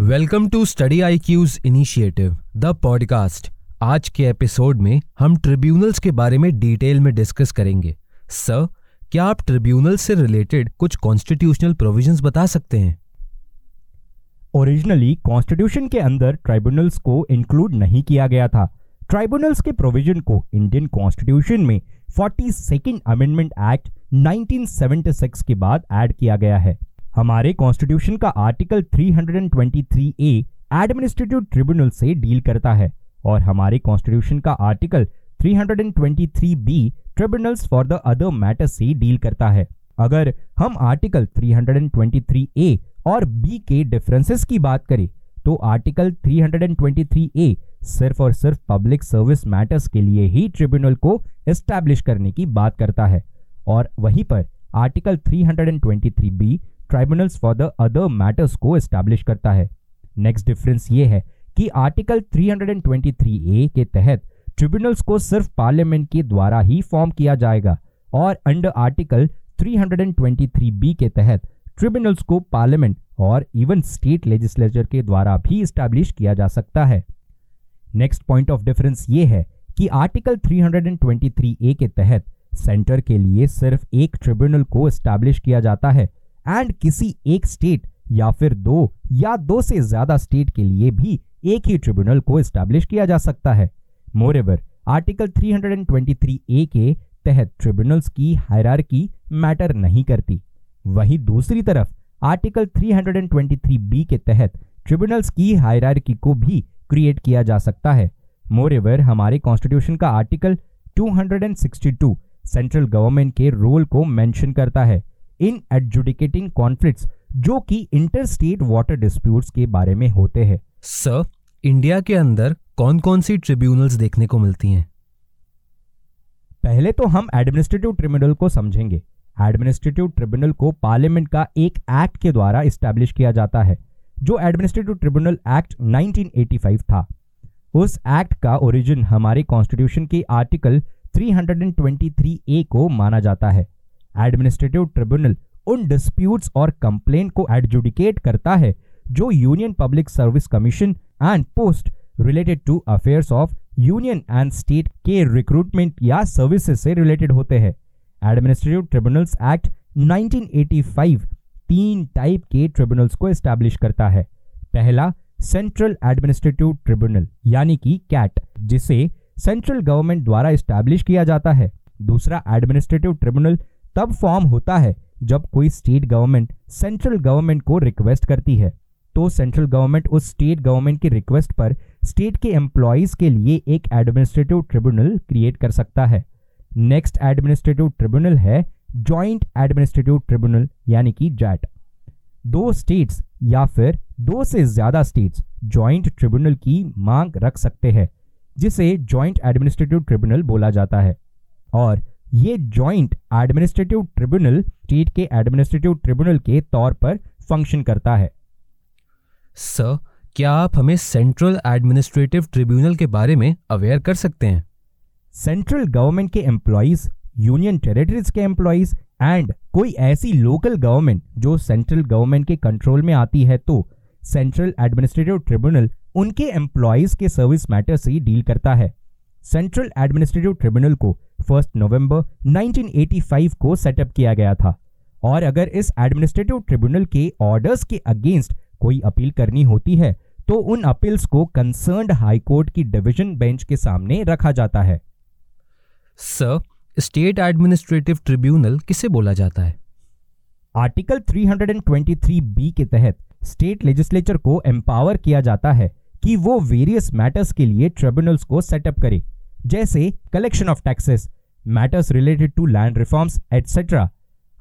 Welcome to study IQ's initiative, the podcast. आज के episode में हम ट्रिब्यूनल्स के बारे में डिटेल में डिस्कस करेंगे। सर, क्या आप ट्रिब्यूनल से रिलेटेड कुछ कॉन्स्टिट्यूशनल प्रोविजंस बता सकते हैं? ओरिजिनली, कॉन्स्टिट्यूशन के अंदर ट्राइब्यूनल्स को इंक्लूड नहीं किया गया था। ट्राइब्यूनल्स के प्रोविज़न को इंडियन कॉन्स्टिट्यूशन में फोर्टी सेकेंड अमेंडमेंट एक्ट 1976 के बाद ऐड किया गया है। हमारे कॉन्स्टिट्यूशन का आर्टिकल 323 ए एडमिनिस्ट्रेटिव ट्रिब्यूनल से डील करता है और हमारे कॉन्स्टिट्यूशन का article 323 B tribunals for the other matters से डील करता है। अगर हम आर्टिकल 323 ए और बी के डिफरेंसेस की बात करें तो आर्टिकल 323 ए सिर्फ़ और सिर्फ़ पब्लिक सर्विस मैटर्स के लिए ही ट्रिब्यूनल को एस्टैब्लिश करने की बात करता है। और वहीं पर article 323 B tribunals for the other matters को एस्टैब्लिश करता है। नेक्स्ट डिफरेंस ये है कि आर्टिकल 323 ए के तहत ट्रिब्यूनल्स को सिर्फ़ पार्लियामेंट के द्वारा ही फॉर्म किया जाएगा और अंडर आर्टिकल 323 बी के तहत ट्रिब्यूनल्स को पार्लियामेंट और इवन स्टेट लेजिस्लेचर के द्वारा भी स्टैब्लिश किया जा सकता है। नेक्स्ट पॉइंट ऑफ़ डिफरेंस ये है कि आर्टिकल 323 ए के तहत सेंटर के लिए सिर्फ़ एक ट्रिब्यूनल को स्टैब्लिश किया जाता है एंड किसी एक स्टेट या फिर दो या दो से ज़्यादा स्टेट के लिए भी एक ही ट्रिब्यूनल को स्टैब्लिश किया जा सकता है। मोरेवर आर्टिकल 323 ए के तहत ट्रिब्यूनल्स की हायरार्की मैटर नहीं करती। वहीं दूसरी तरफ़ आर्टिकल 323 बी के तहत ट्रिब्यूनल्स की हायरार्की को भी क्रिएट किया जा सकता है। मोरेवर हमारे कॉन्स्टिट्यूशन का आर्टिकल 262 सेंट्रल गवर्नमेंट के रोल को मेंशन करता है। इन एडजुडिकेटिंग कॉन्फ्लिक्ट्स जो कि इंटर स्टेट वाटर डिस्प्यूट्स के बारे में होते हैं। सर इंडिया के अंदर कौन कौन सी ट्रिब्यूनल्स देखने को मिलती हैं? पहले तो हम एडमिनिस्ट्रेटिव ट्रिब्यूनल को समझेंगे। एडमिनिस्ट्रेटिव ट्रिब्यूनल को पार्लियामेंट का एक एक्ट के द्वारा इस्टेब्लिश किया जाता है जो एडमिनिस्ट्रेटिव ट्रिब्यूनल एक्ट 1985 था। उस एक्ट का ओरिजिन हमारे कॉन्स्टिट्यूशन के आर्टिकल 323 ए को माना जाता है। एडमिनिस्ट्रेटिव ट्रिब्यूनल उन डिस्प्यूट्स और कंप्लेंट को एडजुडिकेट करता है जो Union Public Service Commission and post related to affairs of union and state के रिक्रूटमेंट या सर्विसेज़ से रिलेटेड होते हैं। एडमिनिस्ट्रेटिव ट्रिब्यूनल्स एक्ट 1985 तीन टाइप के ट्रिब्यूनल्स को एस्टैब्लिश करता है। पहला, सेंट्रल एडमिनिस्ट्रेटिव ट्रिब्यूनल, यानी कि कैट, जिसे सेंट्रल गवर्नमेंट द्वारा एस्टैब्लिश किया जाता है। दूसरा, एडमिनिस्ट्रेटिव ट्रिब्यूनल तब फॉर्म होता है जब कोई स्टेट गवर्नमेंट सेंट्रल गवर्नमेंट को रिक्वेस्ट करती है। तो सेंट्रल गवर्नमेंट उस स्टेट गवर्नमेंट की रिक्वेस्ट पर स्टेट के एम्प्लॉयज़ के लिए एक एडमिनिस्ट्रेटिव ट्रिब्यूनल क्रिएट कर सकता है। नेक्स्ट एडमिनिस्ट्रेटिव ट्रिब्यूनल है जॉइंट एडमिनिस्ट्रेटिव ट्रिब्यूनल यानी कि जैट दो स्टेट्स या फिर दो से ज़्यादा स्टेट्स जॉइंट ट्रिब्यूनल की मांग रख सकते हैं, जिसे जॉइंट एडमिनिस्ट्रेटिव ट्रिब्यूनल बोला जाता है। और ये जॉइंट एडमिनिस्ट्रेटिव ट्रिब्यूनल स्टेट के एडमिनिस्ट्रेटिव ट्रिब्यूनल के तौर पर फ़ंक्शन करता है। सर क्या आप हमें सेंट्रल एडमिनिस्ट्रेटिव ट्रिब्यूनल के बारे में अवेयर कर सकते हैं? सेंट्रल गवर्नमेंट के एम्प्लॉयज़ यूनियन टेरिटरीज के एम्प्लॉयज़ एंड कोई ऐसी लोकल गवर्नमेंट जो सेंट्रल गवर्नमेंट के कंट्रोल में आती है तो सेंट्रल एडमिनिस्ट्रेटिव ट्रिब्यूनल उनके एम्प्लॉयज़ के सर्विस मैटर से ही डील करता है। सेंट्रल एडमिनिस्ट्रेटिव ट्रिब्यूनल को फ़र्स्ट नवंबर 1985 को सेटअप किया गया था। और अगर इस एडमिनिस्ट्रेटिव ट्रिब्यूनल के ऑर्डर्स के अगेंस्ट कोई अपील करनी होती है तो उन अपील्स को कंसर्न हाई कोर्ट की डिवीज़न बेंच के सामने रखा जाता है। सर स्टेट एडमिनिस्ट्रेटिव ट्रिब्यूनल किसे बोला जाता है? आर्टिकल 323 बी के तहत स्टेट लेजिस्लेचर को एम्पावर किया जाता है कि वो वेरियस मैटर्स के लिए ट्रिब्यूनल्स को सेटअप करे। जैसे collection of taxes matters related to land reforms etcetera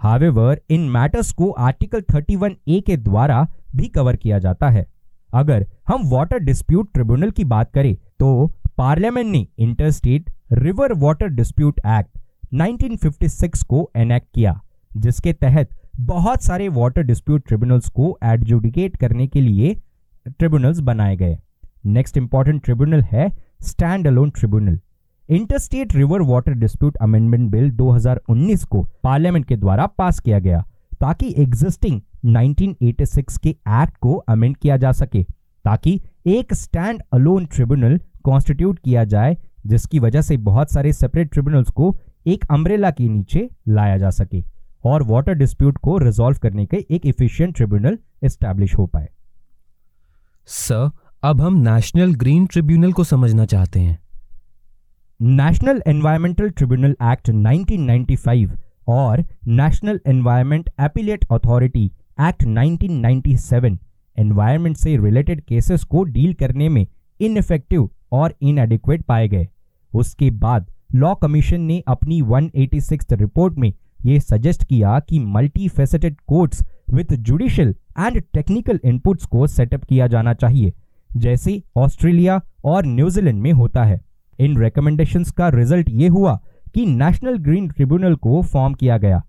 however in matters को आर्टिकल 31 ए के द्वारा भी कवर किया जाता है। अगर हम वाटर डिस्प्यूट ट्रिब्यूनल की बात करें तो पार्लियामेंट ने inter state river water dispute act 1956 को एनेक्ट किया, जिसके तहत बहुत सारे वाटर डिस्प्यूट ट्रिब्यूनल्स को एडजुडिकेट करने के लिए ट्रिब्यूनल्स बनाए गए। नेक्स्ट इंपॉर्टेंट ट्रिब्यूनल है stand alone tribunal interstate river water dispute amendment bill 2019 को पार्लियामेंट के द्वारा पास किया गया, ताकि एग्जिस्टिंग 1986 के एक्ट को अमेंड किया जा सके, ताकि एक स्टैंड अलोन ट्रिब्यूनल कॉन्स्टिट्यूट किया जाए, जिसकी वजह से बहुत सारे सेपरेट ट्रिब्यूनल्स को एक अम्ब्रेला के नीचे लाया जा सके और वाटर डिस्प्यूट को रिजॉल्व करने के एक इफिशियंट ट्रिब्यूनल एस्टैब्लिश हो पाए। सर, अब हम नेशनल ग्रीन ट्रिब्यूनल को समझना चाहते हैं। नेशनल एनवायरमेंटल ट्रिब्यूनल एक्ट 1995 और national environment appellate authority act 1997 environment से रिलेटेड केसेस को डील करने में इनफेक्टिव और इनएडिक्वेट पाए गए। उसके बाद लॉ कमीशन ने अपनी 186 रिपोर्ट में ये सजेस्ट किया कि multi faceted courts with judicial and technical inputs को सेटअप किया जाना चाहिए, जैसे ऑस्ट्रेलिया और न्यूजीलैंड में होता है। इन रिकमेंडेशंस का रिज़ल्ट ये हुआ कि नेशनल ग्रीन ट्रिब्यूनल को फॉर्म किया गया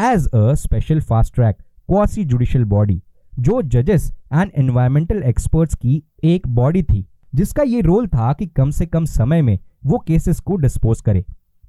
as a special fast track quasi judicial body जो जजेस एंड एनवायरमेंटल एक्सपर्ट्स की एक बॉडी थी, जिसका ये रोल था कि कम से कम समय में वो केसेस को डिस्पोज करे।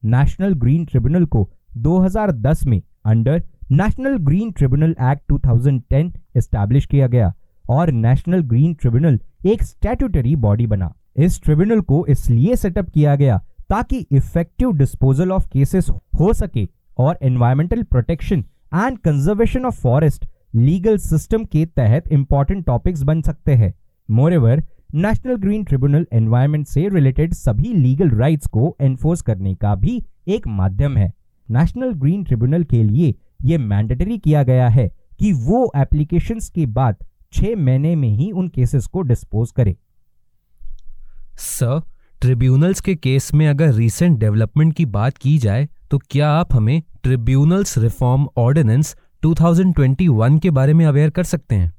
नेशनल ग्रीन ट्रिब्यूनल को 2010 में under national green tribunal act 2010 establish किया गया और नेशनल ग्रीन ट्रिब्यूनल एक स्टैट्यूटरी बॉडी बना। इस ट्रिब्यूनल को इसलिए सेटअप किया गया ताकि इफ़ेक्टिव डिस्पोजल ऑफ़ केसेस हो सके और environmental protection and conservation of forest legal system के तहत इंपॉर्टेंट टॉपिक्स बन सकते हैं। Moreover national green tribunal environment से रिलेटेड सभी लीगल राइट्स को एनफोर्स करने का भी एक माध्यम है। नेशनल ग्रीन ट्रिब्यूनल के लिए यह मैंडेटरी किया गया है कि वो एप्लीकेशंस के बाद छह महीने में ही उन केसेस को डिस्पोज करे। सर, ट्रिब्यूनल्स के केस में अगर रीसेंट डेवलपमेंट की बात की जाए तो क्या आप हमें ट्रिब्यूनल्स रिफॉर्म ऑर्डिनेंस 2021 के बारे में अवेयर कर सकते हैं?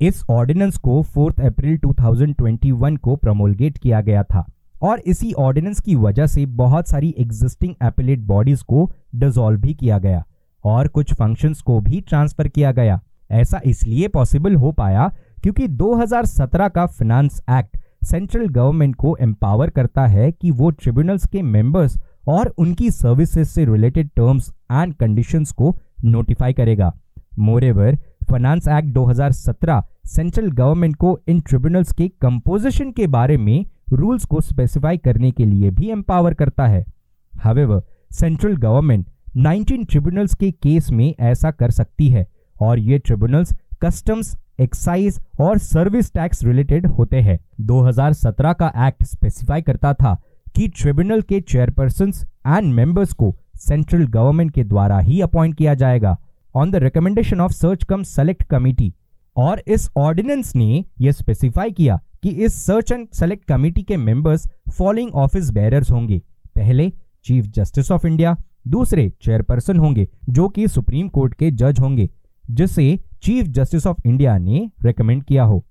इस ऑर्डिनेंस को 4 अप्रैल 2021 को प्रमोलगेट किया गया था और इसी ऑर्डिनेंस की वजह से बहुत सारी एग्जिस्टिंग एपिलेट बॉडीज को डिसॉल्व भी किया गया और कुछ फ़ंक्शंस को भी ट्रांसफ़र किया गया। ऐसा इसलिए पॉसिबल हो पाया क्योंकि 2017 का फिनेंस एक्ट सेंट्रल गवर्नमेंट को एम्पावर करता है कि वो ट्रिब्यूनल्स के मेंबर्स और उनकी सर्विसेज़ से रिलेटेड टर्म्स एंड कंडीशंस को नोटिफाई करेगा। Moreover finance act 2017 central government को इन ट्रिब्यूनल्स के कंपोजिशन के बारे में रूल्स को स्पेसिफाई करने के लिए भी एम्पावर करता है। हवेवर सेंट्रल गवर्नमेंट 19 ट्रिब्यूनल्स के केस में ऐसा कर सकती है और ये ट्रिब्यूनल्स कस्टम्स एक्साइज और सर्विस टैक्स रिलेटेड होते हैं। 2017 का एक्ट स्पेसिफाई करता था कि ट्रिब्यूनल के चेयरपर्सन एंड मेंबर्स को सेंट्रल गवर्नमेंट के द्वारा ही अपॉइंट किया जाएगा। On the recommendation of search cum select committee और इस ऑर्डिनेंस ने यह स्पेसिफाई किया कि इस सर्च एंड सेलेक्ट कमेटी के मेंबर्स फॉलोइंग ऑफ़िस बेरर्स होंगे। पहले चीफ जस्टिस ऑफ़ इंडिया दूसरे चेयरपर्सन होंगे जो कि सुप्रीम कोर्ट के जज होंगे। जिसे चीफ जस्टिस ऑफ़ इंडिया ने रेकमेंड किया हो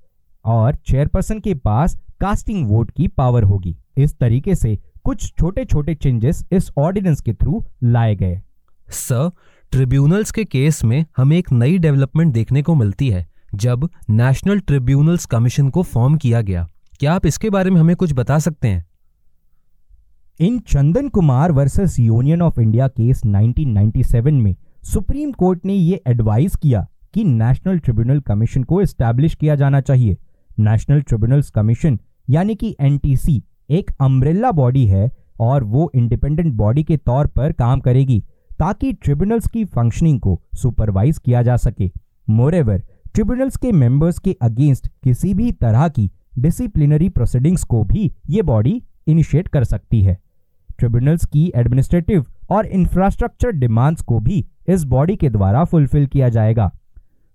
और चेयरपर्सन के पास कास्टिंग वोट की पावर होगी। इस तरीके से कुछ छोटे छोटे चेंजेस इस ऑर्डिनेंस के थ्रू लाए गए। सर ट्रिब्यूनल्स के केस में हमें एक नई डेवलपमेंट देखने को मिलती है जब नेशनल ट्रिब्यूनल्स कमीशन को फॉर्म किया गया। क्या आप इसके बारे में हमें कुछ बता सकते हैं? इन Chandan Kumar versus union of India case 1997 में सुप्रीम कोर्ट ने यह एडवाइस किया कि नेशनल ट्रिब्यूनल कमीशन को एस्टैब्लिश किया जाना चाहिए। नेशनल ट्रिब्यूनल्स कमीशन यानी कि एनटीसी एक अम्ब्रेला बॉडी है और वो इंडिपेंडेंट बॉडी के तौर पर काम करेगी ताकि ट्रिब्यूनल्स की फंक्शनिंग को सुपरवाइज किया जा सके। मोरेवर ट्रिब्यूनल्स के मेंबर्स के अगेंस्ट किसी भी तरह की डिसिप्लिनरी प्रोसीडिंग्स को भी ये बॉडी इनिशिएट कर सकती है। ट्रिब्यूनल्स की एडमिनिस्ट्रेटिव और इंफ्रास्ट्रक्चर डिमांड्स को भी इस बॉडी के द्वारा फुलफिल किया जाएगा।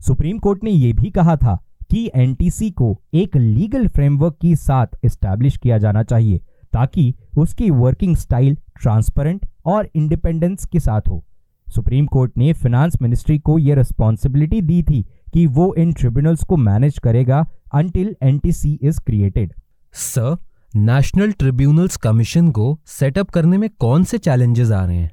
सुप्रीम कोर्ट ने यह भी कहा था कि एनटीसी को एक लीगल फ्रेमवर्क के साथ एस्टैब्लिश किया जाना चाहिए, ताकि उसकी वर्किंग स्टाइल ट्रांसपेरेंट और इंडिपेंडेंस के साथ हो। सुप्रीम कोर्ट ने फाइनेंस मिनिस्ट्री को यह रिस्पॉन्सिबिलिटी दी थी कि वो इन ट्रिब्यूनल्स को मैनेज करेगा until NTC is created sir national tribunals commission को सेटअप करने में कौन से चैलेंजेस आ रहे हैं?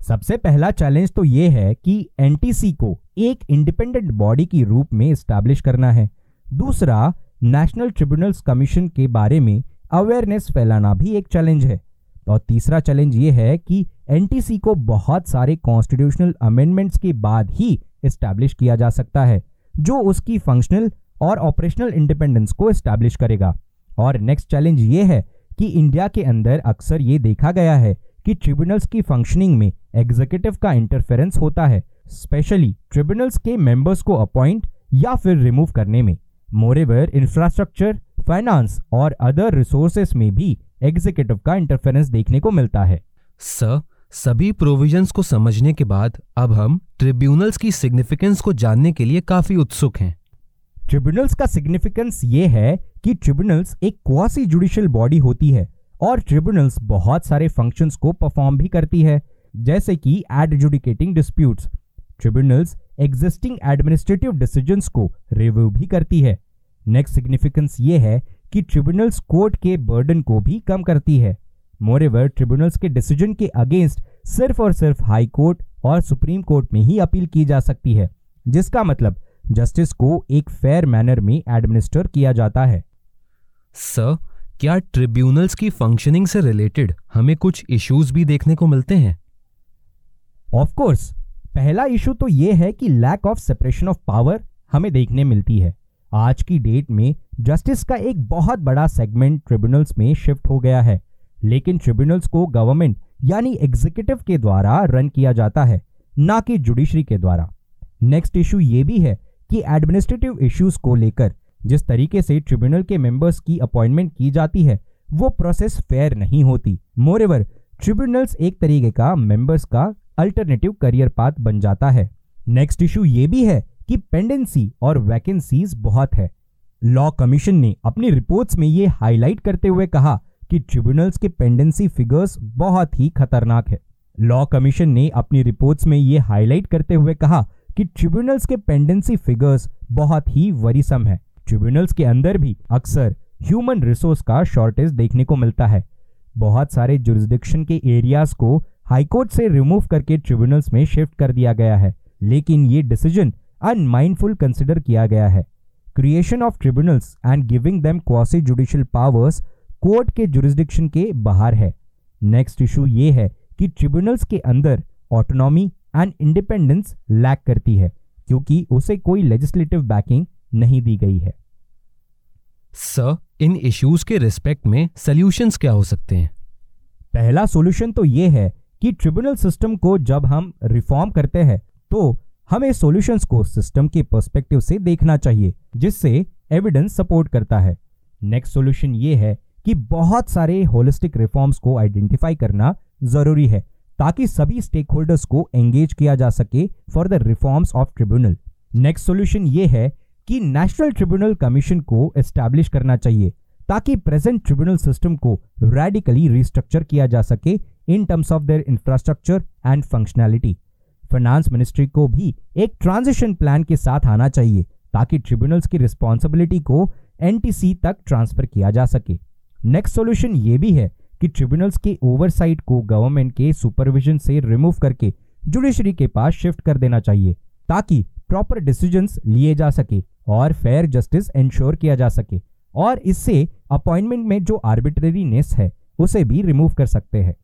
सबसे पहला चैलेंज तो यह है कि एनटीसी को एक इंडिपेंडेंट बॉडी के रूप में स्टैब्लिश करना है। दूसरा नेशनल ट्रिब्यूनल्स कमीशन के बारे में अवेयरनेस फैलाना भी एक चैलेंज है। और तीसरा चैलेंज ये है कि एनटीसी को बहुत सारे कॉन्स्टिट्यूशनल अमेंडमेंट्स के बाद ही इस्टेब्लिश किया जा सकता है, जो उसकी फंक्शनल और ऑपरेशनल इंडिपेंडेंस को इस्टेब्लिश करेगा। और नेक्स्ट चैलेंज ये है कि इंडिया के अंदर अक्सर ये देखा गया है कि ट्रिब्यूनल्स की फंक्शनिंग में एग्जीक्यूटिव का इंटरफेरेंस होता है स्पेशली ट्रिब्यूनल्स के मेंबर्स को अपॉइंट या फिर रिमूव करने में। मोरेवर इंफ्रास्ट्रक्चर फाइनेंस और अदर रिसोर्सेस में भी एग्जीक्यूटिव का इंटरफेरेंस देखने को मिलता है। सर सभी प्रोविजंस को समझने के बाद अब हम ट्रिब्यूनल्स की सिग्निफिकेंस को जानने के लिए काफ़ी उत्सुक हैं। ट्रिब्यूनल्स का सिग्निफिकेंस ये है कि ट्रिब्यूनल्स एक क्वासी जुडिशियल बॉडी होती है और ट्रिब्यूनल्स बहुत सारे फ़ंक्शंस को परफॉर्म भी करती है, जैसे कि adjudicating disputes tribunals existing administrative decisions को रिव्यू भी करती है। नेक्स्ट सिग्निफिकेंस ये है कि ट्रिब्यूनल्स कोर्ट के बर्डन को भी कम करती है। मोरेवर ट्रिब्यूनल्स के डिसीज़न के अगेंस्ट सिर्फ़ और सिर्फ़ हाई कोर्ट और सुप्रीम कोर्ट में ही अपील की जा सकती है, जिसका मतलब जस्टिस को एक फेयर मैनर में एडमिनिस्टर किया जाता है। सर, क्या ट्रिब्यूनल्स की फंक्शनिंग से रिलेटेड हमें कुछ इश्यूज़ भी देखने को मिलते हैं? ऑफ़ कोर्स पहला इशू तो यह है कि lack of separation of power हमें देखने मिलती है। आज की डेट में जस्टिस का एक बहुत बड़ा सेगमेंट ट्रिब्यूनल्स में शिफ्ट हो गया है। लेकिन ट्रिब्यूनल्स को गवर्नमेंट यानी एग्जीक्यूटिव के द्वारा रन किया जाता है, ना कि जुडिशरी के द्वारा। नेक्स्ट इशू ये भी है कि एडमिनिस्ट्रेटिव इश्यूज़ को लेकर जिस तरीके से ट्रिब्यूनल के मेंबर्स की अपॉइंटमेंट की जाती है, वो प्रोसेस फेयर नहीं होती। मोरेवर ट्रिब्यूनल्स एक तरीके का मेंबर्स का अल्टरनेटिव करियर पाथ बन जाता है। नेक्स्ट इशू ये भी है कि पेंडेंसी और वैकेंसीज बहुत है। लॉ कमीशन ने अपनी रिपोर्ट्स में ये हाईलाइट करते हुए कहा कि ट्रिब्यूनल्स के पेंडेंसी फिगर्स बहुत ही खतरनाक है। लॉ कमीशन ने अपनी रिपोर्ट्स में ये हाईलाइट करते हुए कहा कि ट्रिब्यूनल्स के पेंडेंसी फिगर्स बहुत ही वरीसम है। ट्रिब्यूनल्स के अंदर भी अक्सर ह्यूमन रिसोर्स का शॉर्टेज देखने को मिलता है। बहुत सारे जुरिस्डिक्शन के एरियाज़ को हाईकोर्ट से रिमूव करके ट्रिब्यूनल्स में शिफ्ट कर दिया गया है, लेकिन ये डिसीज़न अनमाइंडफुल कंसिडर किया गया है। Creation of tribunals and giving them quasi judicial powers court के जुरिस्डिक्शन के बाहर है। नेक्स्ट इशू ये है कि ट्रिब्यूनल्स के अंदर ऑटोनॉमी एंड इंडिपेंडेंस लैक करती है, क्योंकि उसे कोई लेजिस्लेटिव बैकिंग नहीं दी गई है। सर इन इश्यूज़ के रिस्पेक्ट में सोल्यूशंस क्या हो सकते हैं? पहला सॉल्यूशन तो ये है कि ट्रिब्यूनल सिस्टम को जब हम रिफॉर्म करते हैं तो हमें सॉल्यूशंस को सिस्टम के पर्सपेक्टिव से देखना चाहिए जिससे एविडेंस सपोर्ट करता है। नेक्स्ट सॉल्यूशन ये है कि बहुत सारे होलिस्टिक रिफॉर्म्स को आइडेंटिफाई करना ज़रूरी है ताकि सभी स्टेक होल्डर्स को एंगेज किया जा सके for the reforms of tribunal next solution ये है कि नेशनल ट्रिब्यूनल कमीशन को एस्टैब्लिश करना चाहिए, ताकि प्रेजेंट ट्रिब्यूनल सिस्टम को रेडिकली रिस्ट्रक्चर किया जा सके in terms of their infrastructure and functionality finance ministry को भी एक ट्रांजिशन प्लान के साथ आना चाहिए, ताकि ट्रिब्यूनल्स की रिस्पॉन्सिबिलिटी को एनटीसी तक ट्रांसफ़र किया जा सके। नेक्स्ट सॉल्यूशन ये भी है कि ट्रिब्यूनल्स के ओवरसाइट को गवर्नमेंट के सुपरविजन से रिमूव करके जुडिशरी के पास शिफ्ट कर देना चाहिए, ताकि प्रॉपर डिसीजंस लिए जा सके। और फेयर जस्टिस इंश्योर किया जा सके। और इससे अपॉइंटमेंट में जो आर्बिट्रेरीनेस है, उसे भी रिमूव कर सकते हैं।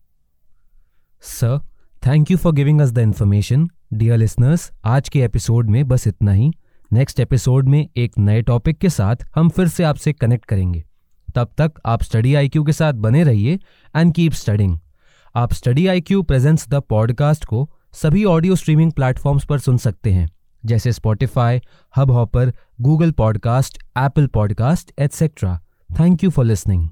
Sir thank you for giving us the information dear listeners आज के एपिसोड में बस इतना ही। नेक्स्ट एपिसोड में एक नए टॉपिक के साथ हम फिर से आपसे कनेक्ट करेंगे। तब तक आप स्टडी आई के साथ बने रहिए एंड कीप स्टडिंग आप study I Q presents the podcast को सभी ऑडियो स्ट्रीमिंग प्लेटफॉर्म्स पर सुन सकते हैं। जैसे Spotify Hubhopper Google podcast Apple podcast etcetera thank you for listening